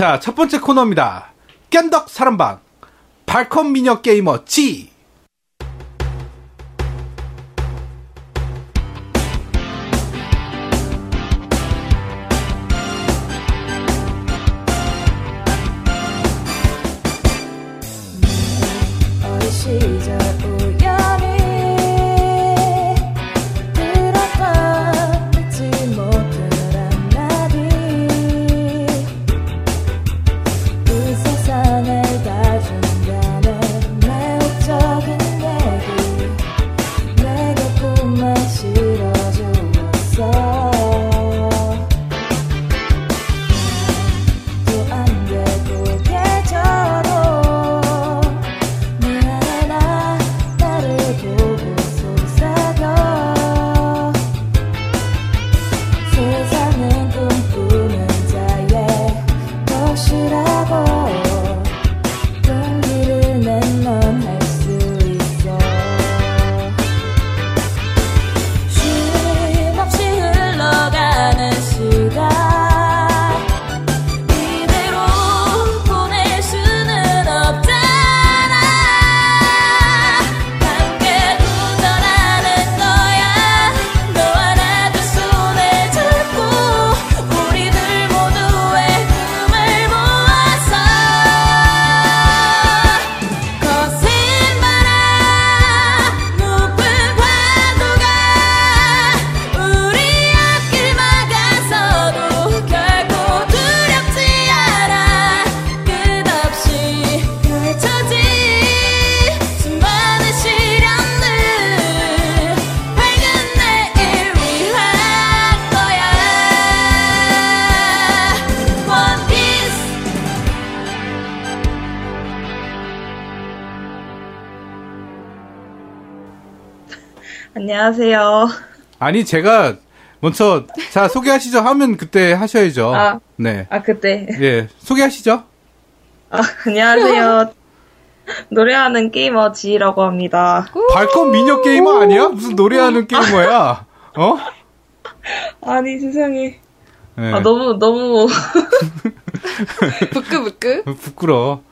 자, 첫 번째 코너입니다. 깸덕 사람방. 발컴 미녀 게이머 지. 안녕하세요. 아니, 제가 먼저, 자, 소개하시죠 하면 그때 하셔야죠. 아. 네. 아, 그때. 예, 소개하시죠. 아, 안녕하세요. 노래하는 게이머 지라고 합니다. 발컴 미녀 게이머 아니야? 무슨 노래하는 게이머야? 어? 아니, 세상에. 예. 아, 너무, 너무. 부끄부끄. 부끄러워.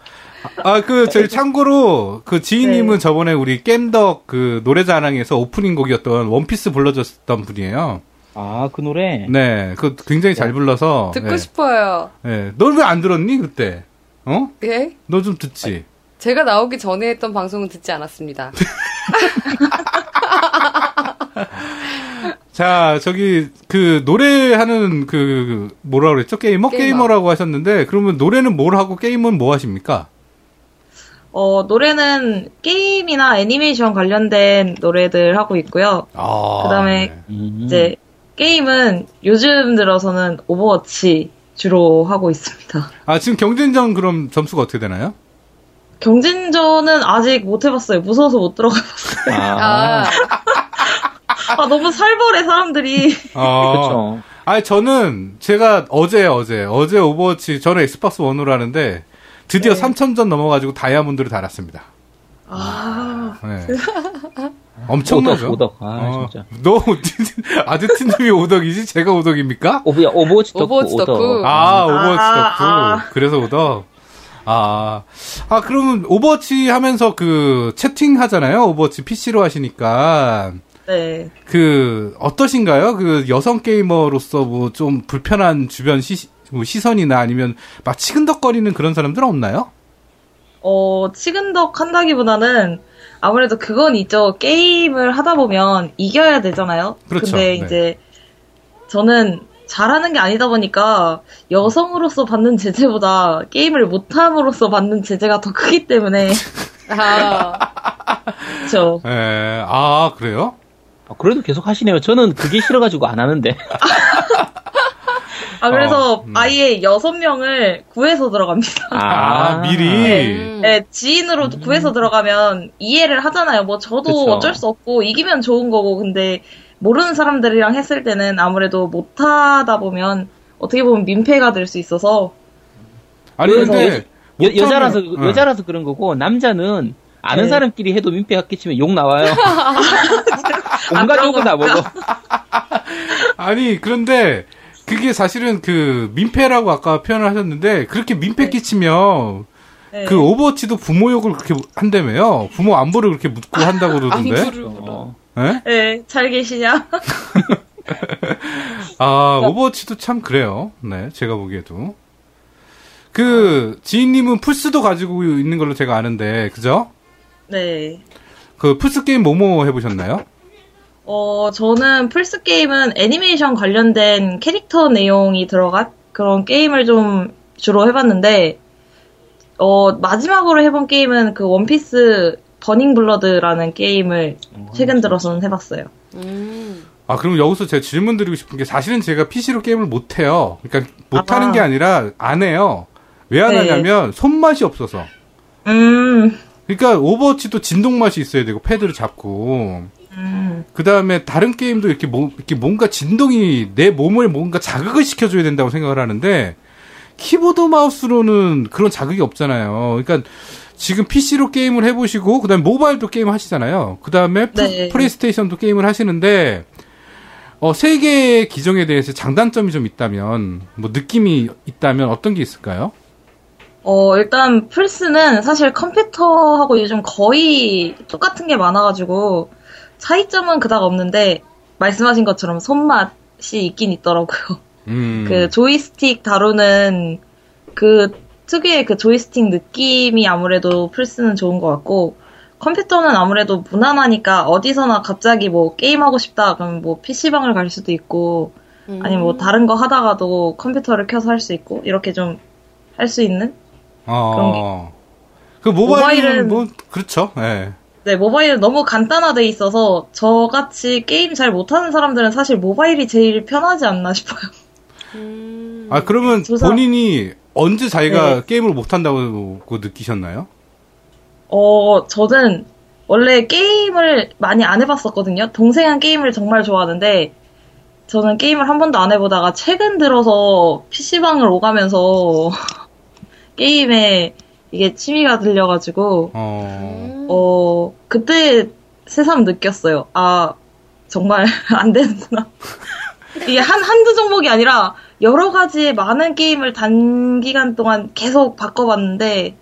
아, 그, 저희 참고로, 그 지인님은 네. 저번에 우리 겜덕 그 노래자랑에서 오프닝 곡이었던 원피스 불러줬던 분이에요. 아, 그 노래? 네, 그 굉장히 잘 불러서. 듣고 네. 싶어요. 네. 넌왜 안 들었니, 그때? 어? 예? 너 좀 듣지? 제가 나오기 전에 했던 방송은 듣지 않았습니다. 자, 저기, 그, 노래하는 그, 뭐라 그랬죠? 게이머? 게이머. 게이머라고 하셨는데, 그러면 노래는 뭘 하고 게임은 뭐 하십니까? 어, 노래는 게임이나 애니메이션 관련된 노래들 하고 있고요. 아. 그 다음에 음. 이제, 게임은 요즘 들어서는 오버워치 주로 하고 있습니다. 아, 지금 경쟁전 그럼 점수가 어떻게 되나요? 경쟁전은 아직 못 해봤어요. 무서워서 못 들어가봤어요. 아, 아, 아, 너무 살벌해, 사람들이. 아. 그쵸. 아니, 저는, 제가 어제, 어제, 어제 오버워치, 저는 엑스박스 원으로 하는데, 드디어 네. 3,000점 넘어가지고 다이아몬드를 달았습니다. 아, 네. 엄청나죠? 오덕, 오덕. 아, 어, 진짜. 너, 아드트님이 오덕이지? 제가 오덕입니까? 오브, 야, 오버워치 덕후, 오버워치 오덕. 덕후. 아, 오버워치 아, 덕후. 아. 그래서 오덕. 아, 아, 그러면 오버워치 하면서 그 채팅 하잖아요. 오버워치 PC로 하시니까. 네. 그, 어떠신가요? 그 여성 게이머로서 뭐 좀 불편한 주변 시, 뭐 시선이나 아니면 막 치근덕거리는 그런 사람들은 없나요? 어, 치근덕 한다기보다는 아무래도 그건 있죠. 게임을 하다 보면 이겨야 되잖아요. 그렇죠. 근데 네. 이제 저는 잘하는 게 아니다 보니까 여성으로서 받는 제재보다 게임을 못함으로써 받는 제재가 더 크기 때문에 아, 그렇죠. 에, 아, 그래요? 아, 그래도 계속 하시네요. 저는 그게 싫어가지고 안 하는데. 아 그래서 어, 음. 아예 여섯 명을 구해서 들어갑니다. 아, 미리. 음. 네, 지인으로 구해서 들어가면 이해를 하잖아요. 뭐 저도 그쵸. 어쩔 수 없고 이기면 좋은 거고 근데 모르는 사람들이랑 했을 때는 아무래도 못하다 보면 어떻게 보면 민폐가 될 수 있어서 아니, 근데. 여, 여자라서, 응. 여자라서 그런 거고, 남자는 아는 네. 사람끼리 해도 민폐가 끼치면 욕 나와요. 온갖 그런 욕을 다? 먹어. 아니, 그런데, 그게 사실은 그 민폐라고 아까 표현을 하셨는데 그렇게 민폐 끼치면 네. 그 오버워치도 부모 욕을 그렇게 한다며요. 부모 안부를 그렇게 묻고 한다고 그러던데. 안부를 어, 예? 네, 잘 계시냐? 아, 오버워치도 참 그래요. 네, 제가 보기에도. 그, 지인님은 플스도 가지고 있는 걸로 제가 아는데, 그죠? 네. 그 플스 게임 뭐뭐 해보셨나요? 어, 저는 플스 게임은 애니메이션 관련된 캐릭터 내용이 들어간 그런 게임을 좀 주로 해봤는데, 어, 마지막으로 해본 게임은 그 원피스 버닝 블러드라는 게임을 최근 들어서는 해봤어요. 음. 아, 그럼 여기서 제가 질문 드리고 싶은 게 사실은 제가 PC로 게임을 못해요. 그러니까 못하는 아. 게 아니라 안 해요. 왜안 네. 하냐면 손맛이 없어서. 음, 그러니까 오버워치도 진동 맛이 있어야 되고 패드를 잡고 음, 그 다음에 다른 게임도 이렇게 뭐 이렇게 뭔가 진동이 내 몸을 뭔가 자극을 시켜줘야 된다고 생각을 하는데 키보드 마우스로는 그런 자극이 없잖아요. 그러니까 지금 PC로 게임을 해보시고 그다음에 모바일도 게임 하시잖아요. 그다음에 플- 네. 플레이스테이션도 게임을 하시는데 어, 세 개의 기종에 대해서 장단점이 좀 있다면 뭐 느낌이 있다면 어떤 게 있을까요? 어, 일단 플스는 사실 컴퓨터하고 요즘 거의 똑같은 게 많아가지고 차이점은 그닥 없는데 말씀하신 것처럼 손맛이 있긴 있더라고요. 음. 그 조이스틱 다루는 그 특유의 그 조이스틱 느낌이 아무래도 플스는 좋은 것 같고 컴퓨터는 아무래도 무난하니까 어디서나 갑자기 뭐 게임하고 싶다 그러면 뭐 PC방을 갈 수도 있고 음. 아니면 뭐 다른 거 하다가도 컴퓨터를 켜서 할 수 있고 이렇게 좀 할 수 있는 어. 그 모바일은 모바일은- 뭐 그렇죠. 예. 네, 모바일은 너무 간단화돼 있어서 저같이 게임 잘 못하는 사람들은 사실 모바일이 제일 편하지 않나 싶어요. 음. 아 그러면 조사- 본인이 언제 자기가 네. 게임을 못 한다고 느끼셨나요? 어, 저는 원래 게임을 많이 안 해봤었거든요. 동생은 게임을 정말 좋아하는데 저는 게임을 한 번도 안 해보다가 최근 들어서 PC방을 오가면서 게임에 이게 취미가 들려가지고 어. 어, 그때 새삼 느꼈어요. 아, 정말 안 되는구나. 이게 한, 한두 종목이 아니라 여러 가지의 많은 게임을 단기간 동안 계속 바꿔봤는데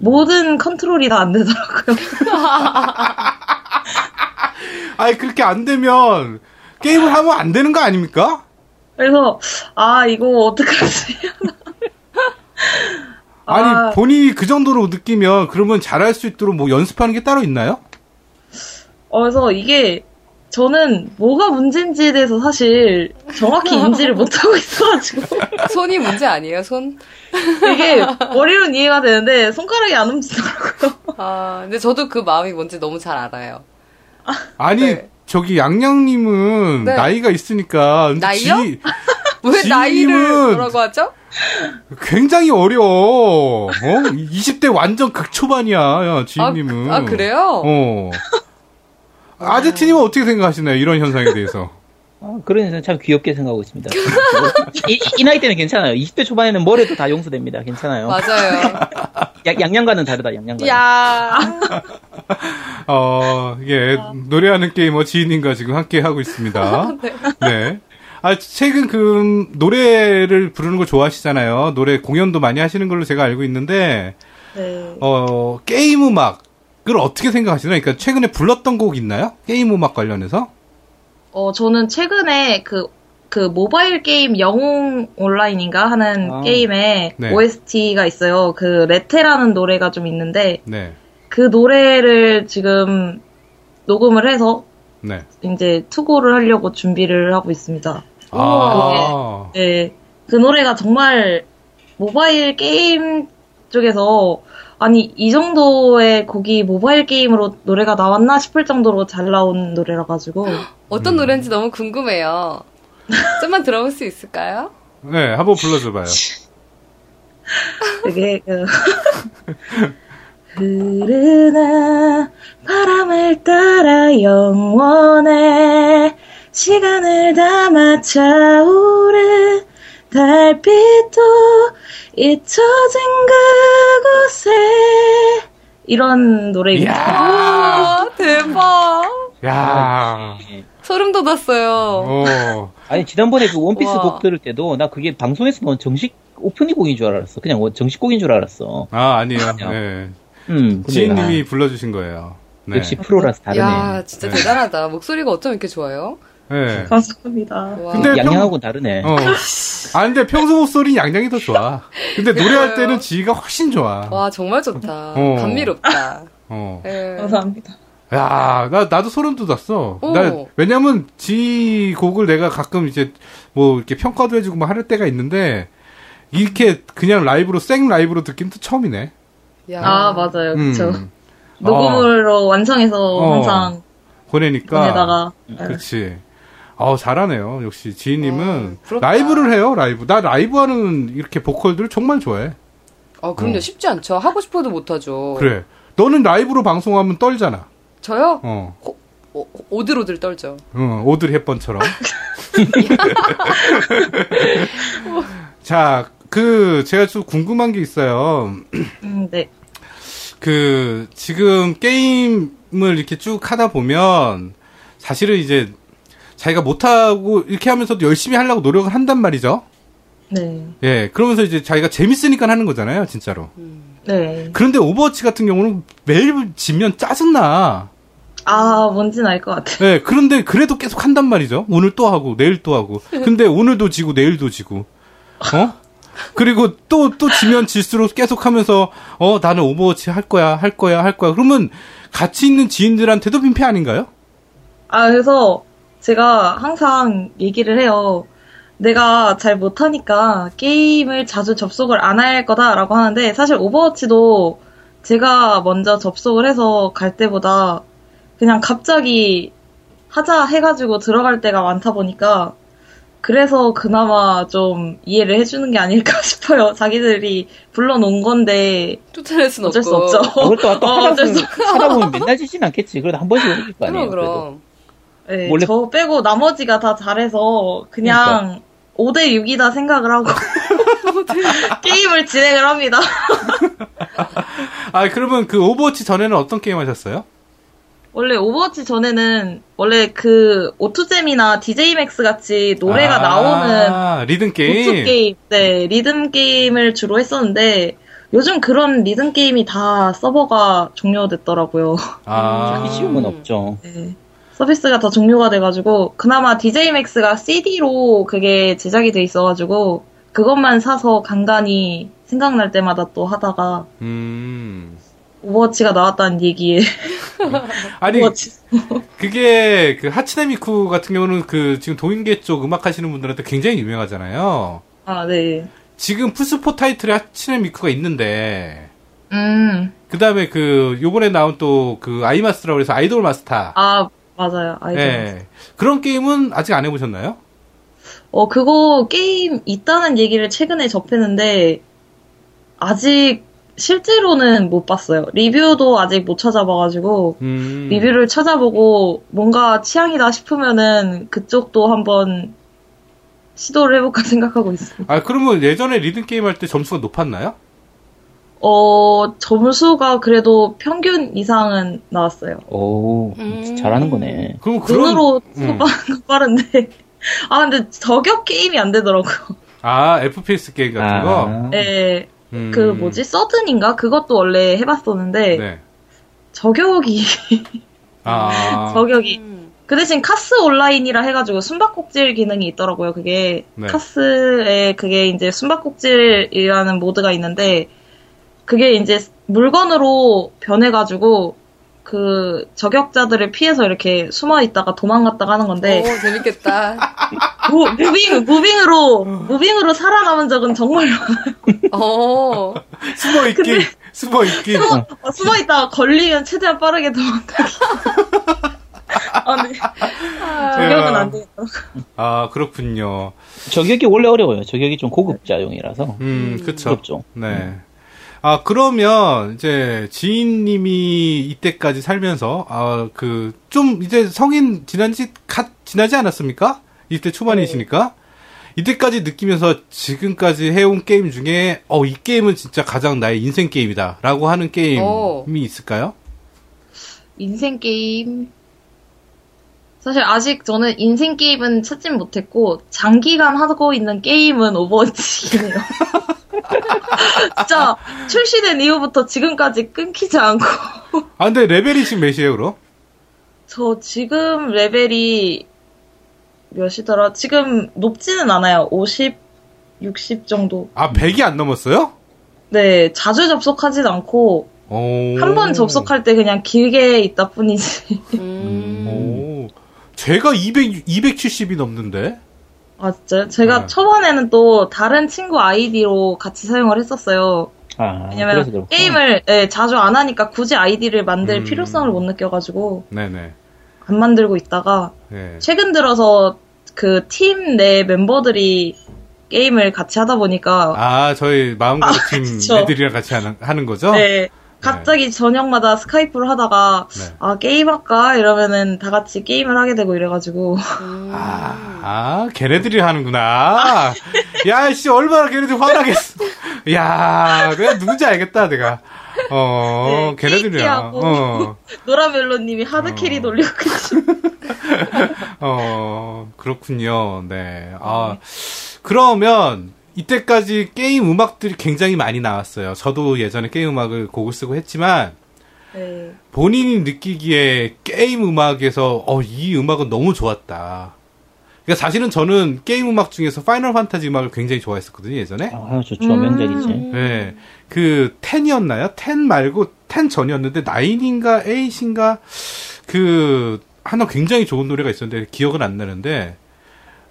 모든 컨트롤이 다 안 되더라고요. 아니 그렇게 안 되면 게임을 하면 안 되는 거 아닙니까? 그래서, 아, 이거 어떡하지? 아니 아. 본인이 그 정도로 느끼면 그러면 잘할 수 있도록 뭐 연습하는 게 따로 있나요? 어, 그래서 이게 저는 뭐가 문제인지에 대해서 사실 정확히 인지를 못하고 있어가지고 손이 문제 아니에요, 손? 이게 머리로는 이해가 되는데 손가락이 안 움직이더라고요. 아, 근데 저도 그 마음이 뭔지 너무 잘 알아요. 아니 네. 저기 양양님은 네. 나이가 있으니까 나이요? 지- 왜 나이를 뭐라고 하죠? 굉장히 어려. 어? 20대 완전 극초반이야, 야, 지인님은. 아, 아, 그래요? 어. 아제트님은 어떻게 생각하시나요? 이런 현상에 대해서. 아, 그런 인상 참 귀엽게 생각하고 있습니다. 이, 이 나이 때는 괜찮아요. 20대 초반에는 뭐래도 다 용서됩니다. 괜찮아요. 맞아요. 야- 양양과는 다르다, 양양과. 야 어, 이게, 노래하는 게이머 지인님과 지금 함께 하고 있습니다. 네. 아, 최근 그, 노래를 부르는 걸 좋아하시잖아요. 노래 공연도 많이 하시는 걸로 제가 알고 있는데, 네. 어, 게임 음악을 어떻게 생각하시나요? 그러니까 최근에 불렀던 곡 있나요? 게임 음악 관련해서? 어, 저는 최근에 그, 그 모바일 게임 영웅 온라인인가 하는 아. 게임에 네. OST가 있어요. 그 레테라는 노래가 좀 있는데 네. 그 노래를 지금 녹음을 해서 네. 이제 투고를 하려고 준비를 하고 있습니다. 아. 네. 그 노래가 정말 모바일 게임 쪽에서 아니 이 정도의 곡이 모바일 게임으로 노래가 나왔나 싶을 정도로 잘 나온 노래라 가지고 어떤 노래인지 너무 궁금해요. 좀만 들어볼 수 있을까요? 네, 한번 불러줘봐요. 되게 그 흐르는 바람을 따라 영원해 시간을 담아 차오른 달빛도 잊혀진 그곳에 이런 노래입니다. 이야. 아, 대박. 야 소름 돋았어요. 어. 아니 지난번에 그 원피스 와. 곡 들을 때도 나 그게 방송에서 나온 정식 오프닝 곡인 줄 알았어. 그냥 원- 정식 곡인 줄 알았어. 아, 아니에요. 네. 음, 지인님이 아, 불러주신 거예요. 네. 역시 프로라서 다르네. 야, 진짜 네. 대단하다. 목소리가 어쩜 이렇게 좋아요? 네. 감사합니다. 와. 근데 평- 양양하고 다르네. 어. 아, 근데 평소 목소리는 양양이 더 좋아. 근데 노래할 때는 지희가 훨씬 좋아. 와, 정말 좋다. 어. 감미롭다. 어. 예. 감사합니다. 야, 나, 나도 소름 돋았어. 오. 나, 왜냐면, 지 곡을 내가 가끔 이제, 뭐, 이렇게 평가도 해주고 뭐할 때가 있는데, 이렇게 그냥 라이브로, 생 라이브로 듣기는 또 처음이네. 야. 아, 맞아요. 그쵸. 음. 녹음으로 완성해서 어. 항상 보내니까. 보내다가. 그렇지. 어 잘하네요. 역시 지희님은 어. 라이브를 해요. 라이브. 나 라이브 하는 이렇게 보컬들 정말 좋아해. 어, 그럼요. 어. 쉽지 않죠. 하고 싶어도 못하죠. 그래. 너는 라이브로 방송하면 떨잖아. 저요? 어, 오, 오들오들 떨죠. 어 오드리 헵번처럼. 자, 그 제가 좀 궁금한 게 있어요. 음, 네. 그 지금 게임을 이렇게 쭉 하다 보면 사실은 이제 자기가 못하고 이렇게 하면서도 열심히 하려고 노력을 한단 말이죠. 네. 예, 그러면서 이제 자기가 재밌으니까 하는 거잖아요, 진짜로. 네. 그런데 오버워치 같은 경우는 매일 지면 짜증나. 아, 뭔진 알 것 같아요. 예, 그런데 그래도 계속 한단 말이죠. 오늘 또 하고, 내일 또 하고. 근데 오늘도 지고, 내일도 지고. 어? 그리고 또, 또 지면 질수록 계속 하면서, 어, 나는 오버워치 할 거야, 할 거야, 할 거야. 그러면 같이 있는 지인들한테도 민폐 아닌가요? 아, 그래서 제가 항상 얘기를 해요. 내가 잘 못하니까 게임을 자주 접속을 안 할 거다라고 하는데 사실 오버워치도 제가 먼저 접속을 해서 갈 때보다 그냥 갑자기 하자 해가지고 들어갈 때가 많다 보니까 그래서 그나마 좀 이해를 해주는 게 아닐까 싶어요. 자기들이 불러놓은 건데 쫓아낼 순 어쩔 수 없고. 없죠. 그걸 또, 또 어, 하다, 수 하다 보면 맨날 지진 않겠지. 그래도 한 번씩 올릴 거 아니에요. 그럼. 그럼. 네, 원래- 저 빼고 나머지가 다 잘해서 그냥 5대 6이다 생각을 하고 게임을 진행을 합니다. 아, 그러면 그 Overwatch 전에는 어떤 게임 하셨어요? 원래 Overwatch 전에는 원래 그 O2Jam이나 DJ MAX 같이 노래가 아, 나오는 리듬 게임. 게임, 네 리듬 게임을 주로 했었는데 요즘 그런 리듬 게임이 다 서버가 종료됐더라고요. 아, 하기 쉬운 건 없죠. 네. 서비스가 더 종료가 돼가지고 그나마 DJ MAX가 CD로 그게 제작이 돼 있어가지고 그것만 사서 간간히 생각날 때마다 또 하다가 음. Overwatch가 나왔다는 얘기에 아니, 그게 그 하츠네 미쿠 같은 경우는 그 지금 동인계 쪽 음악 하시는 분들한테 굉장히 유명하잖아요. 아 네. 지금 플스4 타이틀에 하츠네 미쿠가 있는데 음. 그 다음에 그 요번에 나온 또 그 아이마스라고 해서 아이돌 마스터. 아 맞아요. 아이돌. 예. 그런 게임은 아직 안 해 보셨나요? 어 그거 게임 있다는 얘기를 최근에 접했는데 아직 실제로는 못 봤어요. 리뷰도 아직 못 찾아봐가지고 음. 리뷰를 찾아보고 뭔가 취향이다 싶으면은 그쪽도 한번 시도를 해볼까 생각하고 있습니다. 아, 그러면 예전에 리듬 게임 할 때 점수가 높았나요? 어, 점수가 그래도 평균 이상은 나왔어요. 오, 음. 잘하는 거네. 그럼 그런. 눈으로 음. 빠른 거 빠른데. 아, 근데 저격 게임이 안 되더라고요. 아, FPS 게임 같은 거? 아, 네, 음. 그 뭐지? 서든인가? 그것도 원래 해봤었는데, 네. 저격이, 아. 저격이. 음. 그 대신 카스 온라인이라 해가지고 숨바꼭질 기능이 있더라고요. 그게 네. 카스에 그게 이제 숨바꼭질이라는 모드가 있는데 그게 이제 물건으로 변해가지고 그 저격자들을 피해서 이렇게 숨어 있다가 도망갔다가 하는 건데 오, 재밌겠다. 무, moving moving으로 moving으로 살아남은 적은 정말 어. 숨어 있기. 숨어 있기. 어, 숨어 있다가 걸리면 최대한 빠르게 도망가기. 아, 네. 저격은 안 되겠다. 아, 그렇군요. 저격이 원래 어려워요. 저격이 좀 고급 자용이라서. 음, 그쵸. 어렵죠. 네. 아, 그러면, 이제, 지인님이 이때까지 살면서, 아, 그, 좀, 이제 성인 지난 지, 갓, 지나지 않았습니까? 이때 초반이시니까? 이때까지 느끼면서 지금까지 해온 게임 중에, 어, 이 게임은 진짜 가장 나의 인생 게임이다. 라고 하는 게임이 오. 있을까요? 인생 게임. 사실 아직 저는 인생 게임은 찾진 못했고 장기간 하고 있는 게임은 Overwatch이긴 해요. 진짜 출시된 이후부터 지금까지 끊기지 않고 아, 근데 레벨이 지금 몇이에요, 그럼? 저 지금 레벨이 몇이더라? 지금 높지는 않아요. 50, 60 정도. 아, 100이 안 넘었어요? 네, 자주 접속하진 않고 한 번 접속할 때 그냥 길게 있다 뿐이지. 음. 오. 제가 200, 270이 넘는데? 아 진짜요? 제가 네. 초반에는 또 다른 친구 아이디로 같이 사용을 했었어요. 아, 왜냐면. 게임을 예, 자주 안 하니까 굳이 아이디를 만들 음. 필요성을 못 느껴가지고 네네. 안 만들고 있다가 네. 최근 들어서 그 팀 내 멤버들이 게임을 같이 하다 보니까 아, 저희 마음가짐 아, 그쵸. 애들이랑 같이 하는, 하는 거죠? 네, 갑자기 저녁마다 Skype를 하다가 네. 아 게임 할까 이러면은 다 같이 게임을 하게 되고 이래가지고 아, 아, 걔네들이 하는구나. 야, 씨, 얼마나 걔네들 화나겠어. 야, 내가 누군지 알겠다, 내가. 어, 네, 걔네들이야. 어, 노라멜로님이 hard carry 돌리고 계시. 어, 그렇군요. 네. 아, 그러면, 이때까지 게임 음악들이 굉장히 많이 나왔어요. 저도 예전에 게임 음악을 곡을 쓰고 했지만, 네. 본인이 느끼기에 게임 음악에서, 어, 이 음악은 너무 좋았다. 그러니까 사실은 저는 게임 음악 중에서 Final Fantasy 음악을 굉장히 좋아했었거든요, 예전에. 아, 좋죠. 명작이지. 네. 그, 10이었나요? 10 말고 10 전이었는데, 9인가 8인가, 그, 하나 굉장히 좋은 노래가 있었는데, 기억은 안 나는데,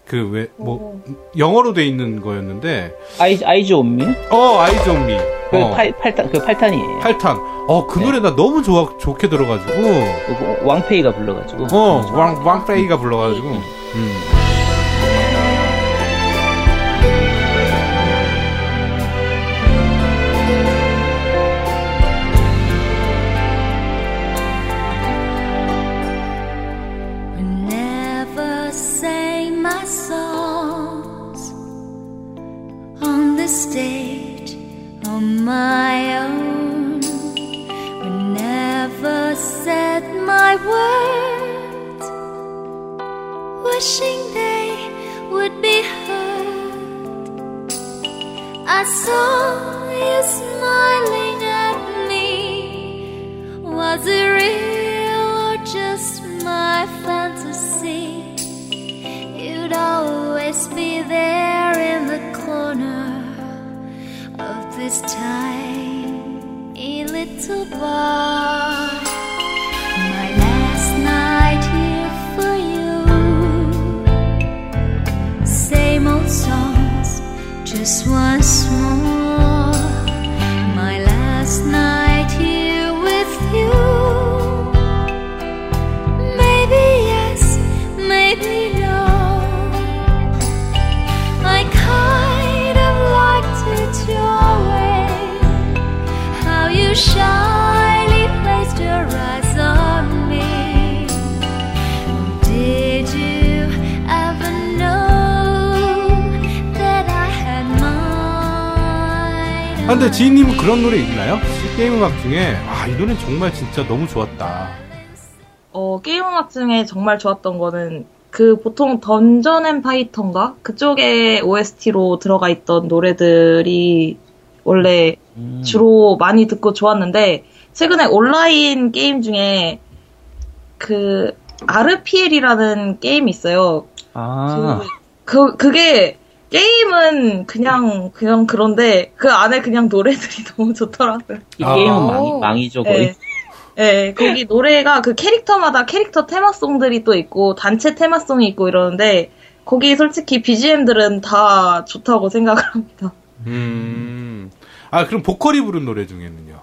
그, 왜, 뭐, 영어로 돼 있는 거였는데, 아이, 아이즈 온미? 어, 아이즈 온 미. 그 어, 팔, 팔탄, 그 팔탄이에요. 8탄. 어, 그 네. 노래 나 너무 좋아, 좋게 들어가지고, 그 왕페이가 불러가지고. 어, 왕, 왕페이가 불러가지고, 음. Words, wishing they would be heard. I saw you smiling at me. Was it real or just my fantasy? You'd always be there in the corner of this tiny little bar. je sois. 근데 지인님은 그런 노래 있나요? 게임 음악 중에, 아, 이 노래는 정말 진짜 너무 좋았다. 어, 게임 음악 중에 정말 좋았던 거는 그 보통 Dungeon and Fighter인가? 그쪽에 OST로 들어가 있던 노래들이 원래 음. 주로 많이 듣고 좋았는데 최근에 온라인 게임 중에 그 아르피엘이라는 게임이 있어요. 아, 그, 그, 그게 게임은 그냥 그냥 그런데 그 안에 그냥 노래들이 너무 좋더라고요. 이 아. 게임은 망, 망이죠, 거의. 네. 네, 거기 노래가 그 캐릭터마다 캐릭터 테마송들이 또 있고 단체 테마송이 있고 이러는데 거기 솔직히 BGM들은 다 좋다고 생각을 합니다. 음. 아, 그럼 보컬이 부른 노래 중에는요?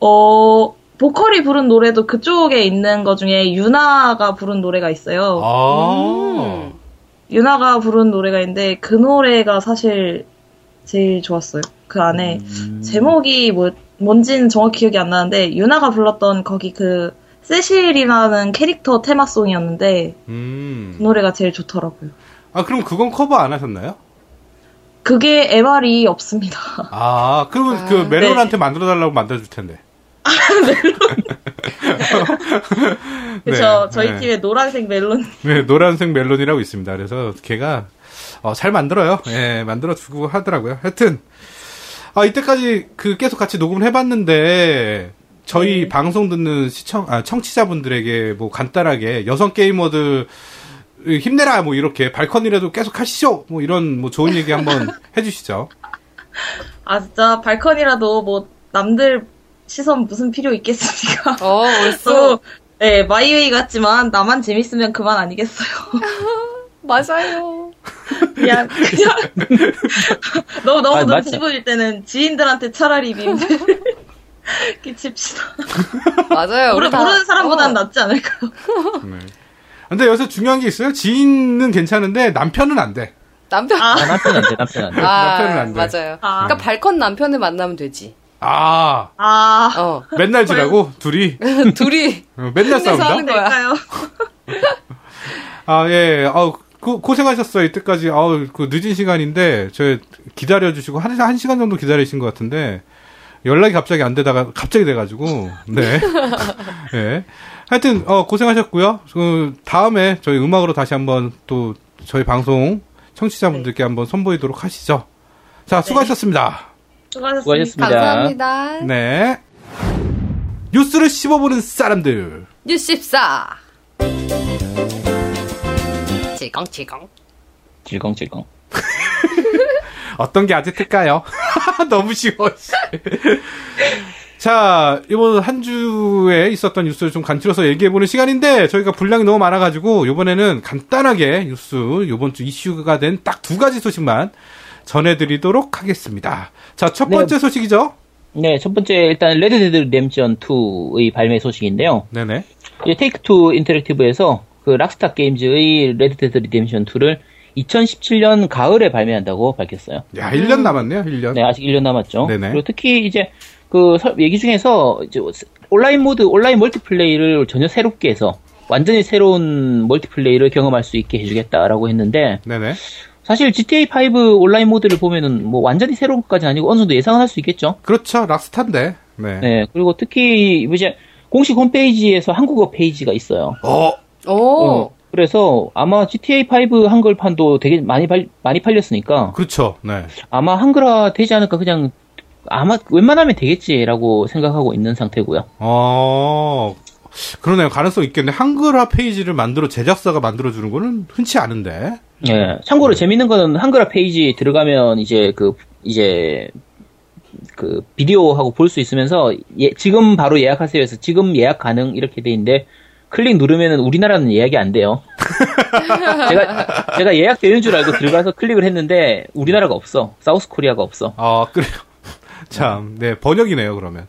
어, 보컬이 부른 노래도 그쪽에 있는 것 중에 유나가 부른 노래가 있어요. 아. 음. 유나가 부른 노래가 있는데 그 노래가 사실 제일 좋았어요. 그 안에 음. 제목이 뭐 뭔지는 정확히 기억이 안 나는데 유나가 불렀던 거기 그 세실이라는 캐릭터 테마송이었는데 음. 그 노래가 제일 좋더라고요. 아, 그럼 그건 커버 안 하셨나요? 그게 MR이 없습니다. 아, 그러면 아, 그 멜론한테 만들어달라고 만들어줄 텐데. 그쵸. 저희 네. 팀에 노란색 멜론. 네, 노란색 멜론이라고 있습니다. 그래서 걔가 어, 잘 만들어요. 예, 만들어 주고 하더라고요. 하여튼 아 이때까지 그 계속 같이 녹음을 해봤는데 저희 방송 듣는 시청 아, 청취자분들에게 뭐 간단하게 여성 게이머들 힘내라 뭐 이렇게 발컨이라도 계속 하시죠 뭐 이런 뭐 좋은 얘기 한번 해주시죠. 아, 진짜 발컨이라도 뭐, 남들 시선 무슨 필요 있겠습니까? 어, 벌써. 또, 네, 마이웨이 같지만, 나만 재밌으면 그만 아니겠어요. 맞아요. 그냥, 그냥. 너무, 너무 아, 눈치 맞죠. 보일 때는 지인들한테 차라리 민폐 끼칩시다. 맞아요. 모르, 우리 다- 모르는 사람보다는 어, 낫지 않을까요? 네. 근데 여기서 중요한 게 있어요. 지인은 괜찮은데 남편은 안 돼. 남편. 아. 아, 남편 안 돼, 남편 안 돼. 아, 남편은 안 돼. 맞아요. 아. 그러니까 발컨 남편을 만나면 되지. 아 아, 어. 맨날 지라고 둘이 둘이 어, 맨날 싸운다. 거야. 아, 예. 아우, 그, 고생하셨어요. 이때까지. 아우, 그 늦은 시간인데, 저 기다려주시고, 한, 한 시간 정도 기다리신 것 같은데, 연락이 갑자기 안 되다가, 갑자기 돼가지고, 네. 예. 하여튼, 어, 고생하셨고요. 그, 다음에 저희 음악으로 다시 한번 또, 저희 방송 청취자분들께 한번 선보이도록 하시죠. 자, 수고하셨습니다. 수고하셨습니다. 수고하셨습니다. 감사합니다. 네. 뉴스를 씹어보는 사람들. 뉴스 14. 질겅질겅. 질겅질겅. 어떤 게 아재트일까요? 너무 쉬워. 씨. 자, 이번 한 주에 있었던 뉴스를 좀 간추려서 얘기해보는 시간인데, 저희가 분량이 너무 많아가지고, 이번에는 간단하게 뉴스, 이번 주 이슈가 된 딱 두 가지 소식만 전해드리도록 하겠습니다. 자, 첫 네. 번째 소식이죠? 네, 첫 번째 일단 Red Dead Redemption 2의 발매 소식인데요. 네네. 이제 Take-Two Interactive에서 그 Rockstar Games의 Red Dead Redemption 2를 2017년 가을에 발매한다고 밝혔어요. 야, 1년 남았네요, 1년. 네, 아직 1년 남았죠. 네네. 그리고 특히 이제 그 설- 얘기 중에서 이제 온라인 모드, 온라인 multiplay를 전혀 새롭게 해서 완전히 새로운 멀티플레이를 경험할 수 있게 해주겠다라고 했는데 네네. 사실 GTA5 온라인 모드를 보면은 뭐 완전히 새로운 것까지는 아니고 어느 정도 예상은 할 수 있겠죠. 그렇죠, 락스타인데. 네. 네, 그리고 특히 이제 공식 홈페이지에서 한국어 페이지가 있어요. 어, 오. 어, 그래서 아마 GTA5 한글판도 되게 많이 팔, 많이 팔렸으니까 그렇죠, 네. 아마 한글화 되지 않을까 그냥 아마 웬만하면 되겠지라고 생각하고 있는 상태고요. 어, 그러네요. 가능성 있겠네. 한글화 페이지를 만들어, 제작사가 만들어 주는 거는 흔치 않은데. 예. 참고로 재밌는 거는 한글화 페이지 들어가면 이제 그 이제 그 비디오하고 볼 수 있으면서 예, 지금 바로 예약하세요 해서 지금 예약 가능 이렇게 돼 있는데 클릭 누르면은 우리나라는 예약이 안 돼요. 제가 제가 예약 되는 줄 알고 들어가서 클릭을 했는데 우리나라가 없어. South Korea가 없어. 아, 그래요. 참, 네, 번역이네요, 그러면.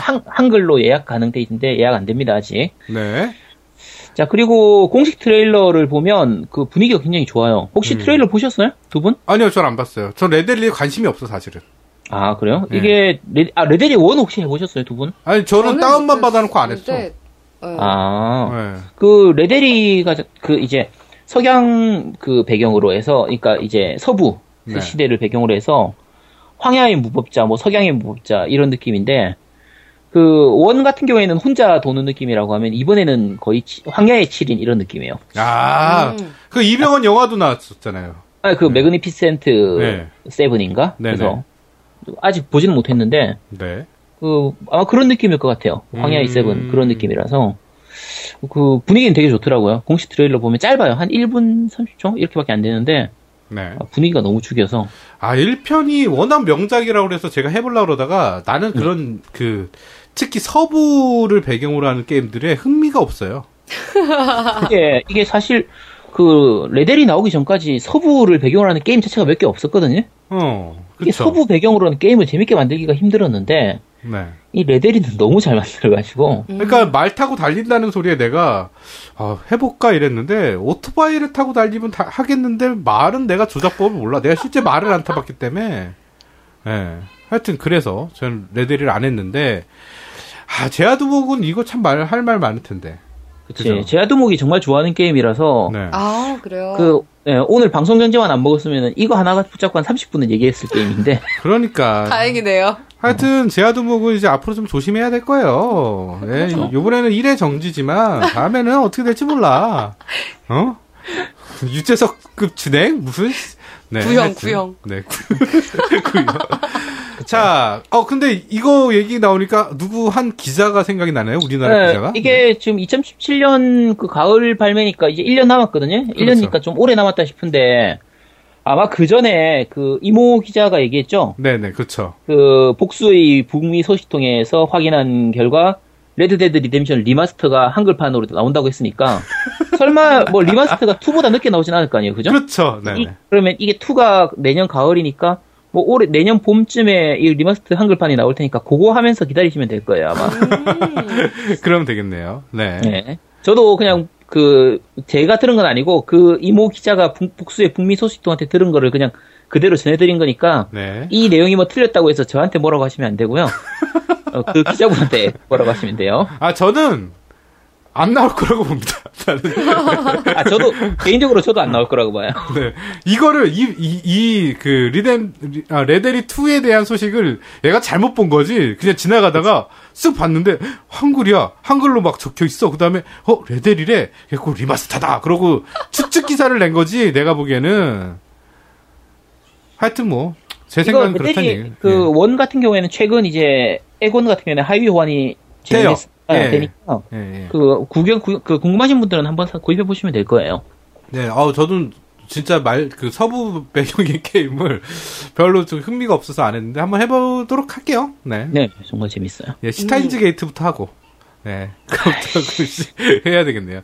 한, 한글로 예약 가능 돼 있는데 예약 안 됩니다 아직. 네. 자 그리고 공식 트레일러를 보면 그 분위기가 굉장히 좋아요. 혹시 음. 트레일러 보셨어요? 두 분? 아니요, 전 안 봤어요. 전 레데리에 관심이 없어, 사실은. 아 그래요? 네. 이게 레, 아 레데리 one 혹시 해보셨어요 두 분? 아니, 저는 다운만 받아놓고 안 했어. 근데, 어. 아, 네. 그 레데리가 저- 그 이제 석양 그 배경으로 해서, 그러니까 이제 서부 그 네. 시대를 배경으로 해서 황야의 무법자, 뭐 석양의 무법자 이런 느낌인데 그 one 같은 경우에는 혼자 도는 느낌이라고 하면 이번에는 거의 치- 황야의 7인 이런 느낌이에요. 아, 음. 그 이병헌 영화도 나왔었잖아요. 아, 그 Magnificent 네. Seven인가? 네네. 그래서 아직 보지는 못했는데 네. 그 아마 그런 느낌일 것 같아요. 황야의 음. seven 그런 느낌이라서 그 분위기는 되게 좋더라고요. 공식 트레일러 보면 짧아요. 한 1분 30초 이렇게밖에 안 되는데 네. 아, 분위기가 너무 죽여서 아, 1편이 워낙 명작이라고 그래서 제가 해보려고 그러다가 나는 그런 그, 특히 서부를 배경으로 하는 게임들에 흥미가 없어요. 이게 이게 사실 그 레델이 나오기 전까지 서부를 배경으로 하는 게임 자체가 몇 개 없었거든요. 어, 이게 그쵸. 서부 배경으로 하는 게임을 재밌게 만들기가 힘들었는데 네. 이 레델이는 너무 잘 만들어가지고 그러니까 말 타고 달린다는 소리에 내가 아, 해볼까 이랬는데 오토바이를 타고 달리면 다 하겠는데 말은 내가 조작법을 몰라. 내가 실제 말을 안 타봤기 때문에. 예. 하여튼 그래서 저는 레데리를 안 했는데 아 제아두목은 이거 참 말 할 말 많을 텐데. 그치. 제아두목이 정말 좋아하는 게임이라서 네. 아, 그래요? 그 예, 오늘 방송 견제만 안 먹었으면 이거 하나가 붙잡고 한 30분은 얘기했을 게임인데 그러니까 다행이네요. 하여튼 제아두목은 이제 앞으로 좀 조심해야 될 거예요. 예, 그렇죠. 요번에는 1회 정지지만 다음에는 어떻게 될지 몰라. 어? 유재석급 진행 무슨 네, 구형, 하여튼. 구형. 네, 구- 구형. 자, 어 근데 이거 얘기 나오니까 누구 한 기자가 생각이 나네요. 우리나라 네, 기자가. 이게 지금 2017년 그 가을 발매니까 이제 1년 남았거든요. 1년이니까 좀 오래 남았다 싶은데 아마 그 전에 그 이모 기자가 얘기했죠. 네, 네, 그렇죠. 그 복수의 북미 소식통에서 확인한 결과 Red Dead Redemption remaster가 한글판으로 나온다고 했으니까 설마 뭐 remaster가 2보다 늦게 나오진 않을 거 아니에요, 그죠? 그렇죠. 네, 이- 네. 그러면 이게 2가 내년 가을이니까 뭐 올해 내년 봄쯤에 이 remaster 한글판이 나올 테니까 그거 하면서 기다리시면 될 거예요 아마. 그러면 되겠네요. 네. 네. 저도 그냥 그 제가 들은 건 아니고 그 이모 기자가 북- 복수의 북미 소식통한테 들은 거를 그냥 그대로 전해드린 거니까 네. 이 내용이 뭐 틀렸다고 해서 저한테 뭐라고 하시면 안 되고요. 어, 그 기자분한테 뭐라고 하시면 돼요. 아, 저는 안 나올 거라고 봅니다. 나는. 아 저도 개인적으로 저도 안 나올 거라고 봐요. 네. 이거를, 이, 이, 이, 그, 리덴, 리- 아, 레데리 2에 대한 소식을 얘가 잘못 본 거지. 그냥 지나가다가 쓱 봤는데, 한글이야. 한글로 막 적혀 있어. 그 다음에, 어, 레데리래. 그래고 remaster다. 그러고 추측 기사를 낸 거지. 내가 보기에는. 하여튼 뭐, 제 생각은 그렇다는 얘기예요. 엑원 같은 경우에는 최근 이제 엑원 같은 경우에는 하위 호환이 돼요. 진행됐- 예. 되니까 예, 예. 그 구경 구, 그 궁금하신 분들은 한번 사- 구입해 보시면 될 거예요. 네, 어, 저도 진짜 말, 그 서부 배경의 게임을 별로 좀 흥미가 없어서 안 했는데 한번 해보도록 할게요. 네. 네, 정말 재밌어요. 예, 시타인즈 게이트부터 하고. 네. 그 해야 되겠네요.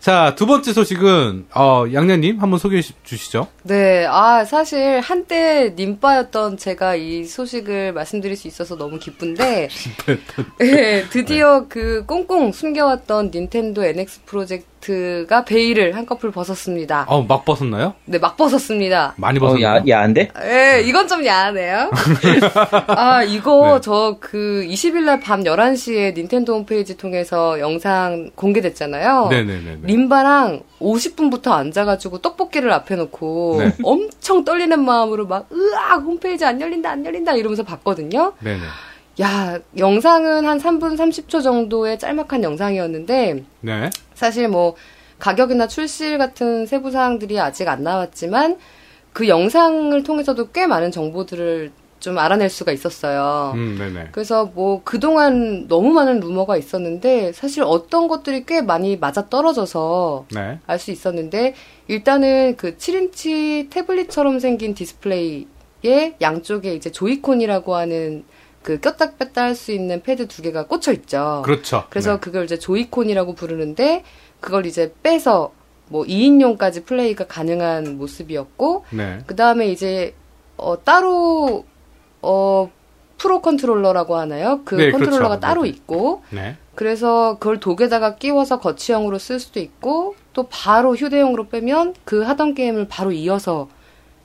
자, 두 번째 소식은, 어, 양냐님 한번 소개해 주- 주시죠. 네, 아, 사실 한때 님빠였던 제가 이 소식을 말씀드릴 수 있어서 너무 기쁜데, 네, 드디어 그 꽁꽁 숨겨왔던 닌텐도 NX 프로젝트 가 베일을 한꺼풀 벗었습니다. 어, 막 벗었나요? 네, 막 벗었습니다. 많이 어, 벗었나요? 야, 야한데? 예, 이건 좀 야하네요. 아, 이거 네. 저그 20일날 밤 11시에 닌텐도 홈페이지 통해서 영상 공개됐잖아요. 네네네. 림바랑 50분부터 앉아가지고 떡볶이를 앞에 놓고 네. 엄청 떨리는 마음으로 막 으악 홈페이지 안 열린다 안 열린다 이러면서 봤거든요. 네네. 야 영상은 한 3분 30초 정도의 짤막한 영상이었는데 네. 사실 뭐 가격이나 출시 같은 세부 사항들이 아직 안 나왔지만 그 영상을 통해서도 꽤 많은 정보들을 좀 알아낼 수가 있었어요. 음. 그래서 뭐 그동안 너무 많은 루머가 있었는데 사실 어떤 것들이 꽤 많이 맞아 떨어져서 네. 알수 있었는데 일단은 그 7인치 태블릿처럼 생긴 디스플레이에 양쪽에 이제 조이콘이라고 하는 그 꼈다 뺐다 할 수 있는 패드 두 개가 꽂혀 있죠. 그렇죠. 그래서 네. 그걸 이제 조이콘이라고 부르는데 그걸 이제 빼서 뭐 2인용까지 플레이가 가능한 모습이었고 네. 그 다음에 이제 어 따로 어 프로 컨트롤러라고 하나요? 그 네, 컨트롤러가 그렇죠. 따로 네. 있고 네. 그래서 그걸 dock에다가 끼워서 거치형으로 쓸 수도 있고 또 바로 휴대용으로 빼면 그 하던 게임을 바로 이어서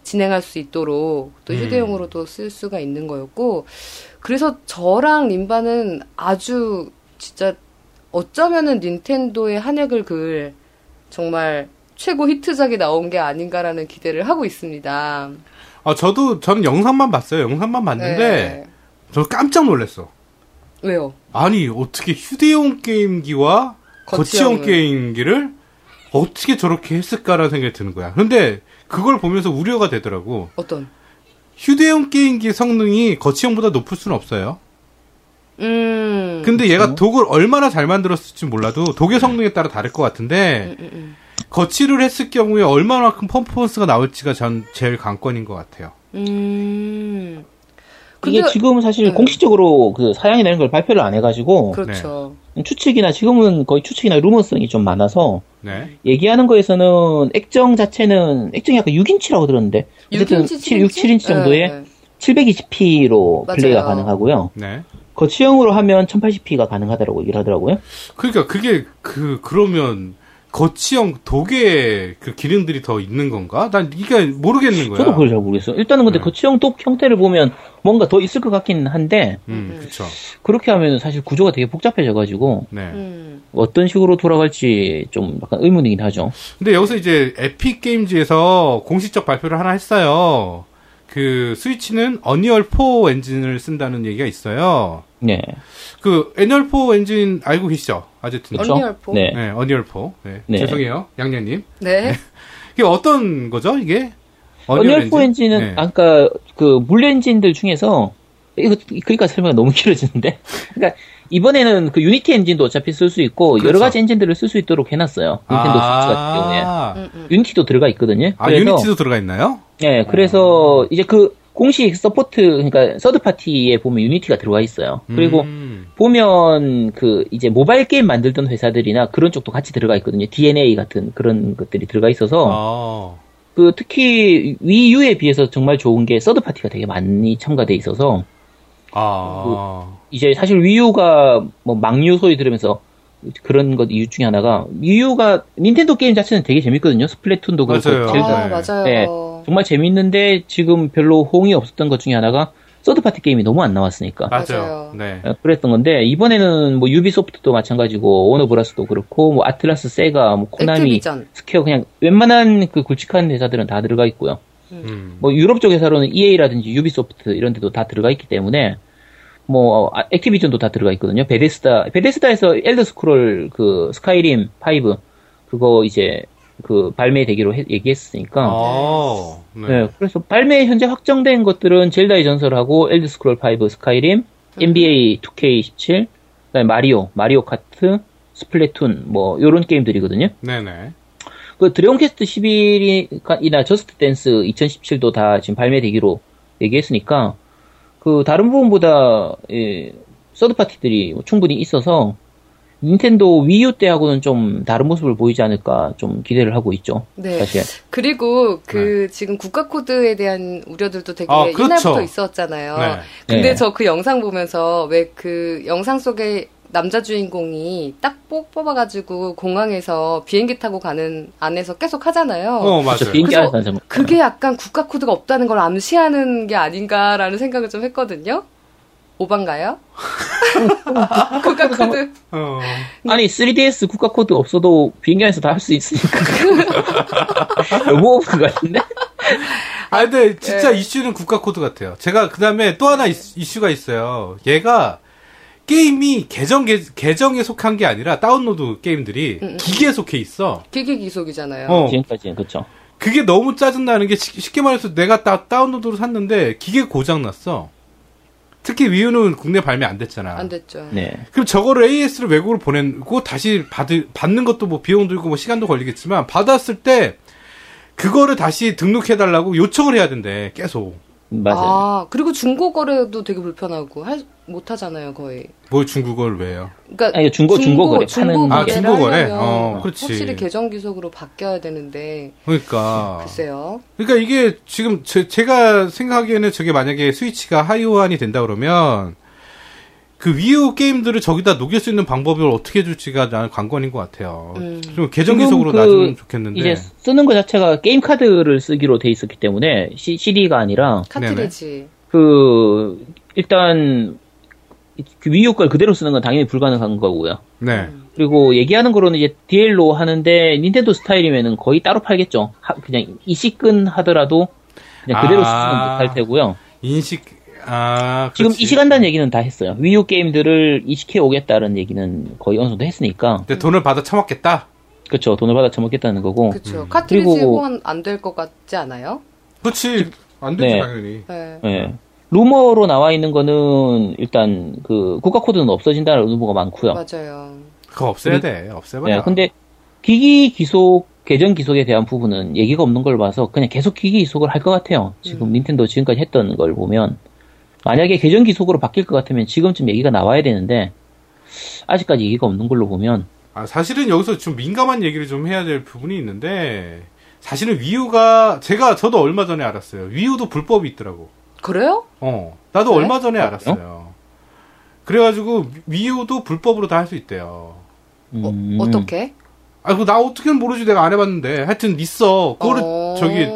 진행할 수 있도록 또 음. 휴대용으로도 쓸 수가 있는 거였고 그래서 저랑 림바는 아주 진짜 어쩌면은 닌텐도의 한약을 그을 정말 최고 히트작이 나온 게 아닌가라는 기대를 하고 있습니다. 아, 저도, 저는 영상만 봤어요. 영상만 봤는데, 네. 저 깜짝 놀랐어. 왜요? 아니, 어떻게 휴대용 게임기와 거치형 거치형을. 게임기를 어떻게 저렇게 했을까라는 생각이 드는 거야. 근데 그걸 보면서 우려가 되더라고. 어떤? 휴대용 게임기 성능이 거치형보다 높을 수는 없어요. 음. 근데 얘가 독을 얼마나 잘 만들었을지 몰라도 독의 성능에 따라 다를 것 같은데 음, 음. 거치를 했을 경우에 얼마만큼 퍼포먼스가 나올지가 전 제일 관건인 것 같아요. 음. 이게 지금 사실 음. 공식적으로 그 사양이 되는 걸 발표를 안 해가지고 그렇죠. 추측이나 지금은 거의 추측이나 루머성이 좀 많아서 네. 얘기하는 거에서는 액정 자체는 액정이 약간 6인치라고 들었는데 어쨌든 6인치, 7, 6, 7인치 정도의 네. 720p로 맞아요. 플레이가 가능하고요. 네. 거치형으로 하면 1080p가 가능하다라고 얘기를 하더라고요. 그러니까 그게 그 그러면 거치형 독의 그 기능들이 더 있는 건가? 난 이게 모르겠는 거야. 저도 그걸 잘 모르겠어요. 일단은 근데 네. 거치형 독 형태를 보면 뭔가 더 있을 것 같긴 한데 음, 그렇죠. 그렇게 하면 사실 구조가 되게 복잡해져가지고 네. 음. 어떤 식으로 돌아갈지 좀 약간 의문이긴 하죠. 근데 여기서 이제 에픽 게임즈에서 공식적 발표를 하나 했어요. 그 스위치는 언리얼 4 엔진을 쓴다는 얘기가 있어요. 네. 그 언리얼 4 엔진 알고 계시죠? 아제트님. 언리얼 four? 네. 네, 언리얼 4. 네. 네. 죄송해요, 양녀님. 네. 이게 어떤 거죠, 이게? 언리얼 4 엔진은 네. 아까 그 물리 엔진들 중에서 이거 그러니까 설명이 너무 길어지는데. 그러니까 이번에는 그 유니티 엔진도 어차피 쓸 수 있고 그렇죠. 여러 가지 엔진들을 쓸 수 있도록 해놨어요. 닌텐도 스위치 같은 경우에 음, 음. 유니티도 들어가 있거든요. 아, 유니티도 들어가 있나요? 예, 그래서 이제 그 공식 support 그러니까 서드 파티에 보면 유니티가 들어가 있어요. 그리고 음. 보면 그 이제 모바일 게임 만들던 회사들이나 그런 쪽도 같이 들어가 있거든요. DeNA 같은 그런 것들이 들어가 있어서 아. 그 특히 위유에 비해서 정말 좋은 게 서드 파티가 되게 많이 첨가돼 있어서 아. 이제 사실 위유가 뭐 망유 소리 들으면서 그런 것 이유 중에 하나가 위유가 닌텐도 게임 자체는 되게 재밌거든요. 스플래툰도 그렇고 아, 네. 맞아요. 네. 정말 재밌는데 지금 별로 호응이 없었던 것 중에 하나가 third party 게임이 너무 안 나왔으니까 맞아요. 네. 어, 그랬던 건데 이번에는 뭐 유비소프트도 마찬가지고 워너브라스도 그렇고 뭐 아틀라스, 세가, 뭐 코나미, 액티비전. 스퀘어 그냥 웬만한 그 굵직한 회사들은 다 들어가 있고요. 음. 뭐 유럽 쪽 회사로는 EA라든지 유비소프트 이런 데도 다 들어가 있기 때문에 뭐 아, 액티비전도 다 들어가 있거든요. 베데스다 베데스다에서 엘더 스크롤 그 스카이림 5 그거 이제 그 발매 되기로 해- 얘기했으니까 아. 네. 네, 그래서 발매 현재 확정된 것들은 젤다의 전설하고 엘더 스크롤 5 스카이림, NBA 2K17, 그다음에 마리오, 마리오 카트, 스플래툰 뭐 요런 게임들이거든요. 네네. 그 드래곤 퀘스트 11이나 저스트 댄스 2017도 다 지금 발매되기로 얘기했으니까 그 다른 부분보다 예, 서드 파티들이 충분히 있어서 닌텐도 위유 때하고는 좀 다른 모습을 보이지 않을까 좀 기대를 하고 있죠. 네. 사실. 그리고 그 지금 국가 코드에 대한 우려들도 되게 아, 그렇죠. 옛날부터 있었잖아요. 네. 근데 네. 저그 영상 보면서 왜 그 영상 속에 남자 주인공이 딱 뽑, 뽑아가지고 공항에서 비행기 타고 가는 안에서 계속 하잖아요. 어, 맞아요. 비행기 안에서 그게 약간 국가 코드가 없다는 걸 암시하는 게 아닌가라는 생각을 좀 했거든요. 오반가요? 국가 코드. 어. 아니 3DS 국가 코드 없어도 비행기 안에서 다 할 수 있으니까 너무 없는 것 같은데 아, 근데 진짜 네. 이슈는 국가 코드 같아요. 제가 그 다음에 또 하나 이슈- 이슈가 있어요. 얘가 게임이 계정, 계, 계정에 속한 게 아니라 다운로드 게임들이 음, 음. 기기에 속해 있어. 기기 귀속이잖아요. 어. 지금까지는 그렇죠. 그게 너무 짜증나는 게 쉽- 쉽게 말해서 내가 다, 다운로드로 샀는데 기계 고장 났어. 특히 위유는 국내 발매 안 됐잖아. 안 됐죠. 네. 그럼 저거를 AS를 외국으로 보내고 다시 받을, 받는 것도 뭐 비용 들고 뭐 시간도 걸리겠지만 받았을 때 그거를 다시 등록해 달라고 요청을 해야 된대, 계속. 맞아요. 아, 그리고 중고 거래도 되게 불편하고 할, 못 하잖아요, 거의. 뭘 중국어를 왜요? 그러니까 아니, 중고- 중고 거래 파는 아, 거래를 중고 거래? 하려면 어, 그렇지. 확실히 계정 기속으로 바뀌어야 되는데 그러니까. 글쎄요. 그러니까 이게 지금 제, 가 생각하기에는 저게 만약에 스위치가 하이오한이 된다 그러면 그 위유 게임들을 저기다 녹일 수 있는 방법을 어떻게 해줄지가 나는 관건인 것 같아요. 음. 좀 계정 기속으로 그 놔주면 좋겠는데. 이제 쓰는 것 자체가 게임 카드를 쓰기로 돼 있었기 때문에 C, CD가 아니라 카트리지. 그 일단 그 위유 걸 그대로 쓰는 건 당연히 불가능한 거고요. 네. 그리고 얘기하는 거로는 이제 DL로 하는데 닌텐도 스타일이면은 거의 따로 팔겠죠. 하- 그냥 이식근 하더라도 그냥 그대로 아. 쓰면 못할 테고요. 인식, 아, 지금 그렇지. 이식한다는 얘기는 다 했어요. 위유 게임들을 이식해 오겠다는 얘기는 거의 어느 정도 했으니까. 근데 돈을 받아 처먹겠다? 그렇죠. 돈을 받아 처먹겠다는 거고. 그렇죠. 카트리지 음. 그리고- 호환 안될 것 같지 않아요? 그렇지. 안 되지, 네. 당연히. 네. 예. 루머로 나와 있는 거는 일단 그 국가 코드는 없어진다는 루머가 많고요. 맞아요. 그거 없애야 돼. 없애버려. 네, 근데 기기 기속 계정 기속에 대한 부분은 얘기가 없는 걸 봐서 그냥 계속 기기 기속을 할 것 같아요. 지금 음. 닌텐도 지금까지 했던 걸 보면 만약에 계정 기속으로 바뀔 것 같으면 지금쯤 얘기가 나와야 되는데 아직까지 얘기가 없는 걸로 보면 아, 사실은 여기서 좀 민감한 얘기를 좀 해야 될 부분이 있는데, 사실은 위유가, 제가, 저도 얼마 전에 알았어요. 위유도 불법이 있더라고. 그래요? 어, 나도 그래? 얼마 전에 아, 알았어요. 그래가지고, 위유도 불법으로 다 할 수 있대요. 음, 어, 어떻게? 아, 그나 어떻게는 모르지. 내가 안 해봤는데. 하여튼 있어. 그거를, 어. 저기,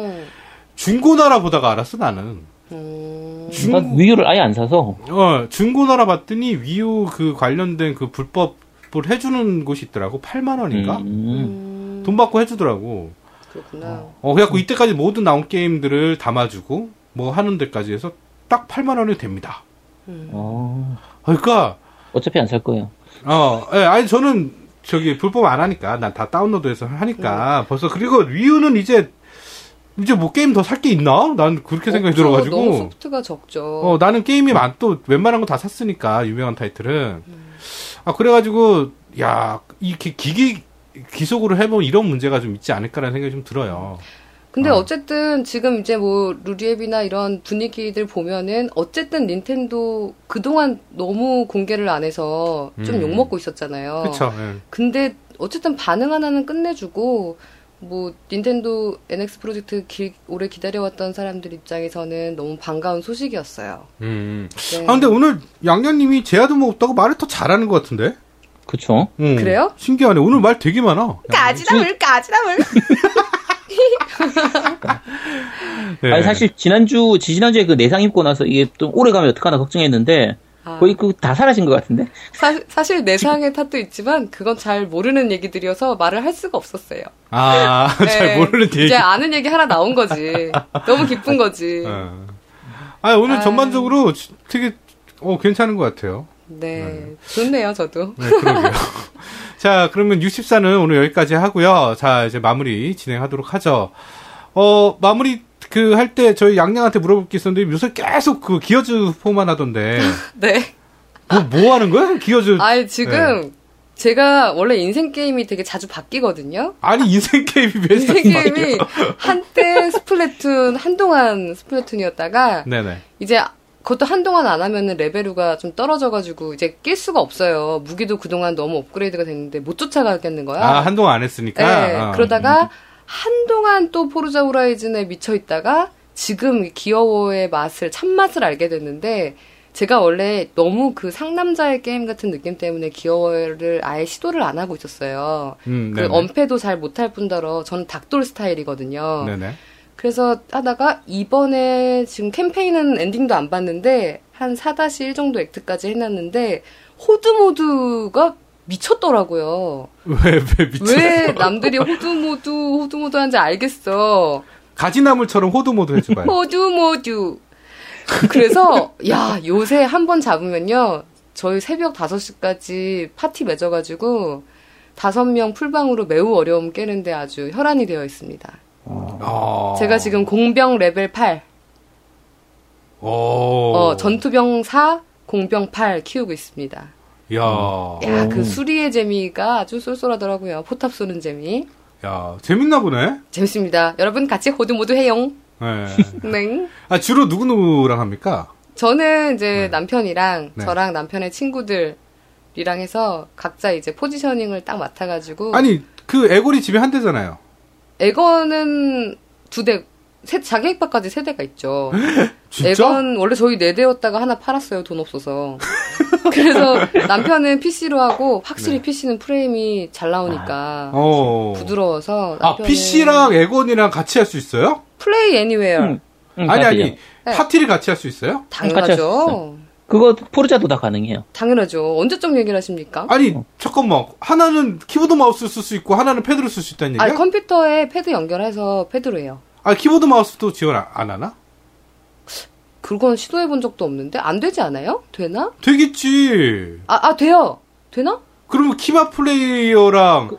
중고나라 보다가 알았어, 나는. 음. 중, 난 위유를 아예 안 사서 어, 중고나라 봤더니 위유 그 관련된 그 불법을 해주는 곳이 있더라고. 8만 원인가? 음, 음. 돈 받고 해주더라고. 그렇구나. 어, 그래갖고 이때까지 모든 나온 게임들을 담아주고, 뭐 하는 데까지 해서 딱 8만 원이 됩니다. 어, 그러니까 어차피 안 살 거예요. 어, 예, 아니 저는 저기 불법 안 하니까 난 다 다운로드해서 하니까 벌써 그리고 위유는 이제 이제 뭐 게임 더 살 게 있나? 난 그렇게 생각이 없죠. 들어가지고 너무 소프트가 적죠. 어, 나는 게임이 많, 또 웬만한 거 다 샀으니까, 유명한 타이틀은. 아, 그래가지고, 야, 이렇게 기기, 기속으로 해보면 이런 문제가 좀 있지 않을까라는 생각이 좀 들어요. 근데 어. 어쨌든 지금 이제 뭐 루리앱이나 이런 분위기들 보면은 어쨌든 닌텐도 그동안 너무 공개를 안 해서 좀 음. 욕먹고 있었잖아요. 그쵸. 예. 근데 어쨌든 반응 하나는 끝내주고 뭐 닌텐도 NX 프로젝트 길, 오래 기다려왔던 사람들 입장에서는 너무 반가운 소식이었어요. 음. 네. 아, 근데 오늘 양양님이 제아도 뭐 없다고 말을 더 잘하는 것 같은데? 그쵸? 음. 그래요? 신기하네. 오늘 말 되게 많아. 까지나물 까지나물. 예. 아니, 사실 지난주, 지지난주에 그 내상 입고 나서 이게 좀 오래 가면 어떡하나 걱정했는데, 아, 거의 그 다 사라진 것 같은데? 사, 사실 내상의 탓도 있지만 그건 잘 모르는 얘기들이어서 말을 할 수가 없었어요. 아, 잘 네. 모르는 얘기. 이제 아는 얘기 하나 나온 거지. 너무 기쁜 거지. 어. 아, 오늘 아. 전반적으로 되게, 어, 괜찮은 것 같아요. 네, 좋네요, 저도. 네, 그러게요. 자, 그러면 64는 오늘 여기까지 하고요. 자, 이제 마무리 진행하도록 하죠. 어, 마무리 그 할 때 저희 양양한테 물어볼 게 있었는데 요새 계속 그 기어즈 포만 하던데. 네. 뭐, 뭐 하는 거야? 기어즈. 아 지금 제가 원래 인생 게임이 되게 자주 바뀌거든요. 아니, 인생 게임이 왜 인생 게임이 한때 스플래툰, 한동안 스플래툰이었다가 네네. 이제 그것도 한동안 안 하면은 레벨루가 좀 떨어져가지고 이제 낄 수가 없어요. 무기도 그동안 너무 업그레이드가 됐는데 못 쫓아가겠는 거야. 아, 한동안 안 했으니까. 네, 어. 그러다가 한동안 또 포르자 호라이즌에 미쳐 있다가 지금 이 기어워의 맛을 참맛을 알게 됐는데 제가 원래 너무 그 상남자의 게임 같은 느낌 때문에 기어워를 아예 시도를 안 하고 있었어요. 음, 그. 엄폐도 잘 못할 뿐더러 저는 닥돌 스타일이거든요. 네네. 그래서 하다가 이번에 지금 캠페인은 엔딩도 안 봤는데 한 4-1 정도 act까지 해놨는데 horde 모드가 미쳤더라고요. 왜, 왜 미쳐? 왜 남들이 horde 모드 horde 모드 하는지 알겠어. 가지나물처럼 horde 모드 해줘봐요. horde 모드. 그래서 야 요새 한 번 잡으면요 저희 새벽 5시까지 파티 맺어가지고 다섯 명 풀방으로 매우 어려움 깨는데 아주 혈안이 되어 있습니다. 아. 제가 지금 공병 레벨 8, 오. 어, 전투병 4, 공병 8 키우고 있습니다. 야. 야, 그 수리의 재미가 아주 쏠쏠하더라고요. 포탑 쏘는 재미. 야, 재밌나 보네. 재밌습니다. 여러분 같이 호두 모두 해용. 네. 네. 아, 주로 누구누구랑 합니까? 저는 이제 남편이랑 네. 저랑 남편의 친구들이랑 해서 각자 이제 포지셔닝을 딱 맡아가지고 아니, 그 애고리 집에 한 대잖아요. 에건은 두 대, 세, 자기 핵박까지 세 대가 있죠. 진짜? 에건 원래 저희 네 대였다가 하나 팔았어요. 돈 없어서. 그래서 남편은 PC로 하고 확실히 네. PC는 프레임이 잘 나오니까 어. 부드러워서 아, PC랑 엑원이랑 같이 할 수 있어요? Play Anywhere 응. 응, 아니, 다 아니. 네. 파티를 같이 할 수 있어요? 같이 당연하죠. 그거 포르자도 다 가능해요. 당연하죠. 언제적 얘기를 하십니까? 아니, 어. 잠깐만. 하나는 키보드 마우스 쓸 수 있고, 하나는 패드로 쓸 수 있다는 얘기야? 아, 컴퓨터에 패드 연결해서 패드로 해요. 아, 키보드 마우스도 지원 안, 안 하나? 그건 시도해 본 적도 없는데 안 되지 않아요? 되나? 되겠지. 아, 아 돼요. 되나? 그러면 키마 플레이어랑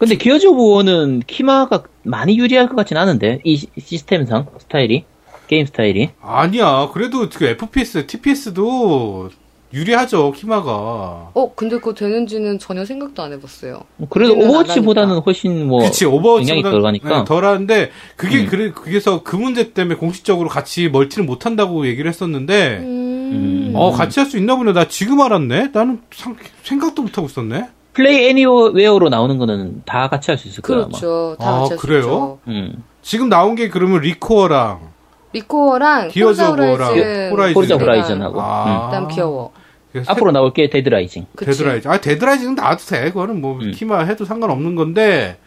근데 Gears of War는 키마가 많이 유리할 것 같진 않은데 이 시- 시스템상 스타일이 게임 스타일이 아니야. 그래도 그 FPS, TPS도 유리하죠. 키마가. 어, 근데 그거 되는지는 전혀 생각도 안 해봤어요. 그래도 우리는 안 Overwatch보다는 훨씬 뭐 그치 Overwatch보다 영향이 덜 가니까 네, 덜하는데 그게 음. 그래 그게서 그 문제 때문에 공식적으로 같이 멀티를 못 한다고 얘기를 했었는데 음. 어 같이 할 수 있나 보네. 나 지금 알았네. 나는 상- 생각도 못 하고 있었네. Play Anywhere로 나오는 거는 다 같이 할 수 있을 거야 아마. 그렇죠. 다 아, 같이 할수 그래요? 있죠. 음. 지금 나온 게 그러면 리코어랑 리코어랑 기어즈 오브 호라이즌, 호라이즌하고 아. 그다음 기어워. 그래서 앞으로 나올 게 Dead Rising. 그치? Dead Rising. 아 Dead Rising은 나와도 돼. 그거는 뭐 음. 키마 해도 상관없는 건데.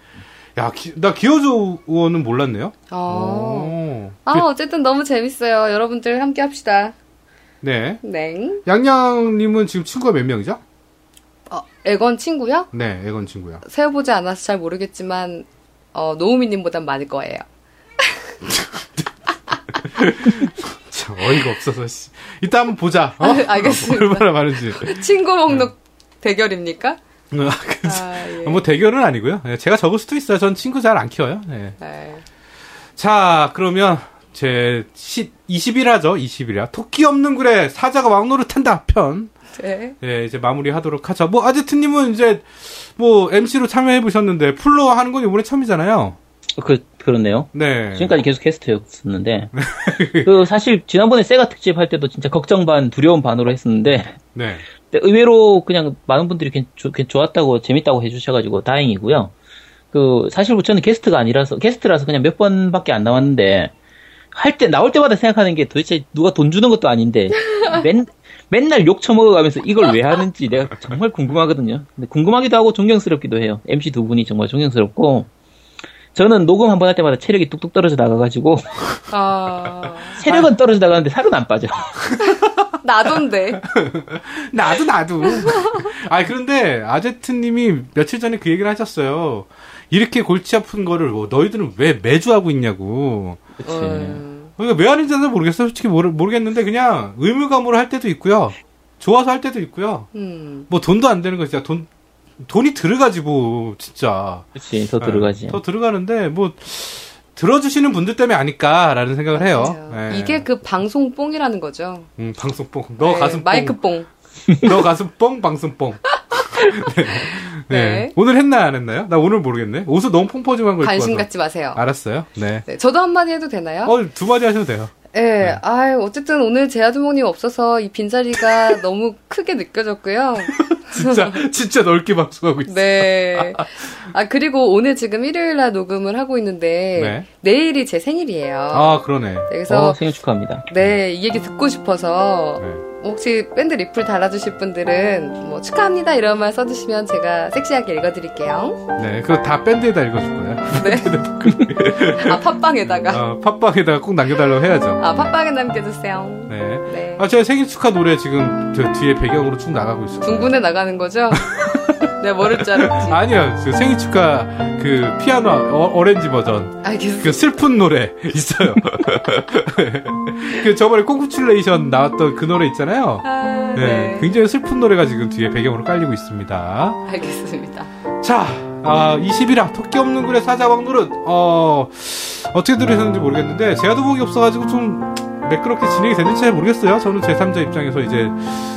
야, 기- 나 기어즈 오는 몰랐네요. 아. 오. 아, 어쨌든 너무 재밌어요. 여러분들 함께 합시다. 네. 네. 양양님은 지금 친구가 몇 명이죠? 어, 에건 친구요? 네, 애건 친구야. 세어보지 않아서 잘 모르겠지만, 어, 노우미님보단 많을 거예요. 참 어이가 없어서 씨. 이따 한번 보자. 어? 알겠습니다. 얼마나 많은지. 친구 목록 대결입니까? 아, 그- 아, 예. 뭐 대결은 아니고요. 예, 제가 적을 수도 있어요. 전 친구 잘 안 키워요. 예. 네. 자, 그러면 제 20일화죠. 20일화. 토끼 없는 굴에 사자가 왕노릇한다 편. 네. 예, 이제 마무리하도록 하죠. 뭐 아제트님은 이제 뭐 MC로 참여해 보셨는데 풀로 하는 건 이번에 처음이잖아요. 그, 그렇네요. 네. 지금까지 계속 게스트였었는데, 그, 사실, 지난번에 세가 특집 할 때도 진짜 걱정 반, 두려움 반으로 했었는데, 네. 근데 의외로 그냥 많은 분들이 괜- 좋- 좋았다고, 재밌다고 해주셔가지고 다행이고요. 그, 사실 뭐 저는 게스트가 아니라서, 게스트라서 그냥 몇 번밖에 안 나왔는데, 할 때, 나올 때마다 생각하는 게 도대체 누가 돈 주는 것도 아닌데, 맨, 맨날 욕 처먹어가면서 이걸 왜 하는지 내가 정말 궁금하거든요. 근데 궁금하기도 하고 존경스럽기도 해요. MC 두 분이 정말 존경스럽고, 저는 녹음 한 번 할 때마다 체력이 뚝뚝 떨어져 나가가지고, 아, 체력은 떨어져 나가는데 살은 안 빠져. 나던데. 나도 나도. 아 그런데 아제트님이 며칠 전에 그 얘기를 하셨어요. 이렇게 골치 아픈 거를 뭐 너희들은 왜 매주 하고 있냐고. 그치. 음, 그러니까 왜 하는지 는 모르겠어요. 솔직히 모르, 모르겠는데 그냥 의무감으로 할 때도 있고요. 좋아서 할 때도 있고요. 음. 뭐 돈도 안 되는 거 진짜 돈 돈이 들어가지고 진짜. 그치, 더 들어가지. 더 들어가는데 뭐 들어주시는 분들 때문에 아닐까라는 생각을 해요. 예. 이게 그 방송 뽕이라는 거죠. 음, 방송 뽕. 너 네, 가슴 뽕. 마이크 뽕. 너 가슴 뽕, 방송 뽕. 네. 네. 네. 오늘 했나 안 했나요? 나 오늘 모르겠네. 옷을 너무 펑퍼짐한 걸 관심. 갖지 마세요. 알았어요. 네. 네, 저도 한마디 해도 되나요? 어, 두 마디 하셔도 돼요. 네, 아유, 어쨌든 오늘 제아두목님 없어서 이 빈자리가 너무 크게 느껴졌고요. 진짜, 진짜 넓게 방송하고 있어. 네. 아, 그리고 오늘 지금 일요일 날 녹음을 하고 있는데, 네. 내일이 제 생일이에요. 아, 그러네. 그래서, 어, 생일 축하합니다. 네, 이 얘기 듣고 싶어서, 네. 혹시 밴드 리플 달아주실 분들은, 뭐, 축하합니다 이런 말 써주시면 제가 섹시하게 읽어드릴게요. 네. 그거 다 밴드에다 읽어줄 거예요. 네. 아, 팟빵에다가. 어, 팟빵에다가 꼭 남겨달라고 해야죠. 아, 팟빵에 남겨주세요. 네. 네. 아, 제가 생일 축하 노래 지금 저 뒤에 배경으로 쭉 나가고 있어요. 군군에 나가는 거죠? 내가 줄 알았지. 아니요. 그 생일 축하 그 피아노 어, 오렌지 버전. 알겠어. 그 슬픈 노래 있어요. 그 저번에 꽁쿠츄레이션 나왔던 그 노래 있잖아요. 아, 네, 네. 굉장히 슬픈 노래가 지금 뒤에 배경으로 깔리고 있습니다. 알겠습니다. 자, 아, 20이라 토끼 없는 굴의 사자왕 노릇. 어, 어떻게 들으셨는지 모르겠는데 제가 도복이 없어가지고 좀 매끄럽게 진행이 됐는지 잘 모르겠어요. 저는 제3자 입장에서 이제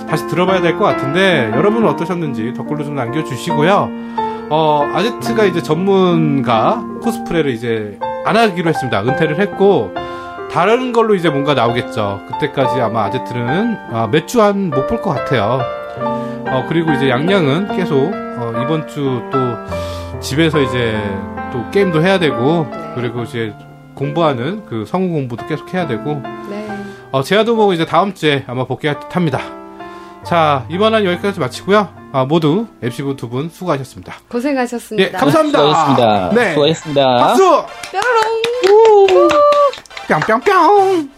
다시 들어봐야 될 것 같은데 여러분은 어떠셨는지 댓글로 좀 남겨주시고요. 어, 아제트가 이제 전문가 코스프레를 이제 안 하기로 했습니다. 은퇴를 했고 다른 걸로 이제 뭔가 나오겠죠. 그때까지 아마 아제트는 아, 몇주 안 못 볼 것 같아요. 어, 그리고 이제 양양은 계속 어, 이번 주 또 집에서 이제 또 게임도 해야 되고 네. 그리고 이제 공부하는 그 성우 공부도 계속 해야 되고 네. 어, 제아도 뭐 이제 다음 주에 아마 복귀할 듯 합니다. 자, 이번은 여기까지 마치고요. 아, 모두 MC분 두 분 수고하셨습니다. 고생하셨습니다. 예, 감사합니다. 수고하셨습니다. 네. 수고하셨습니다. 박수! 뾰로롱. 뿅뿅뿅!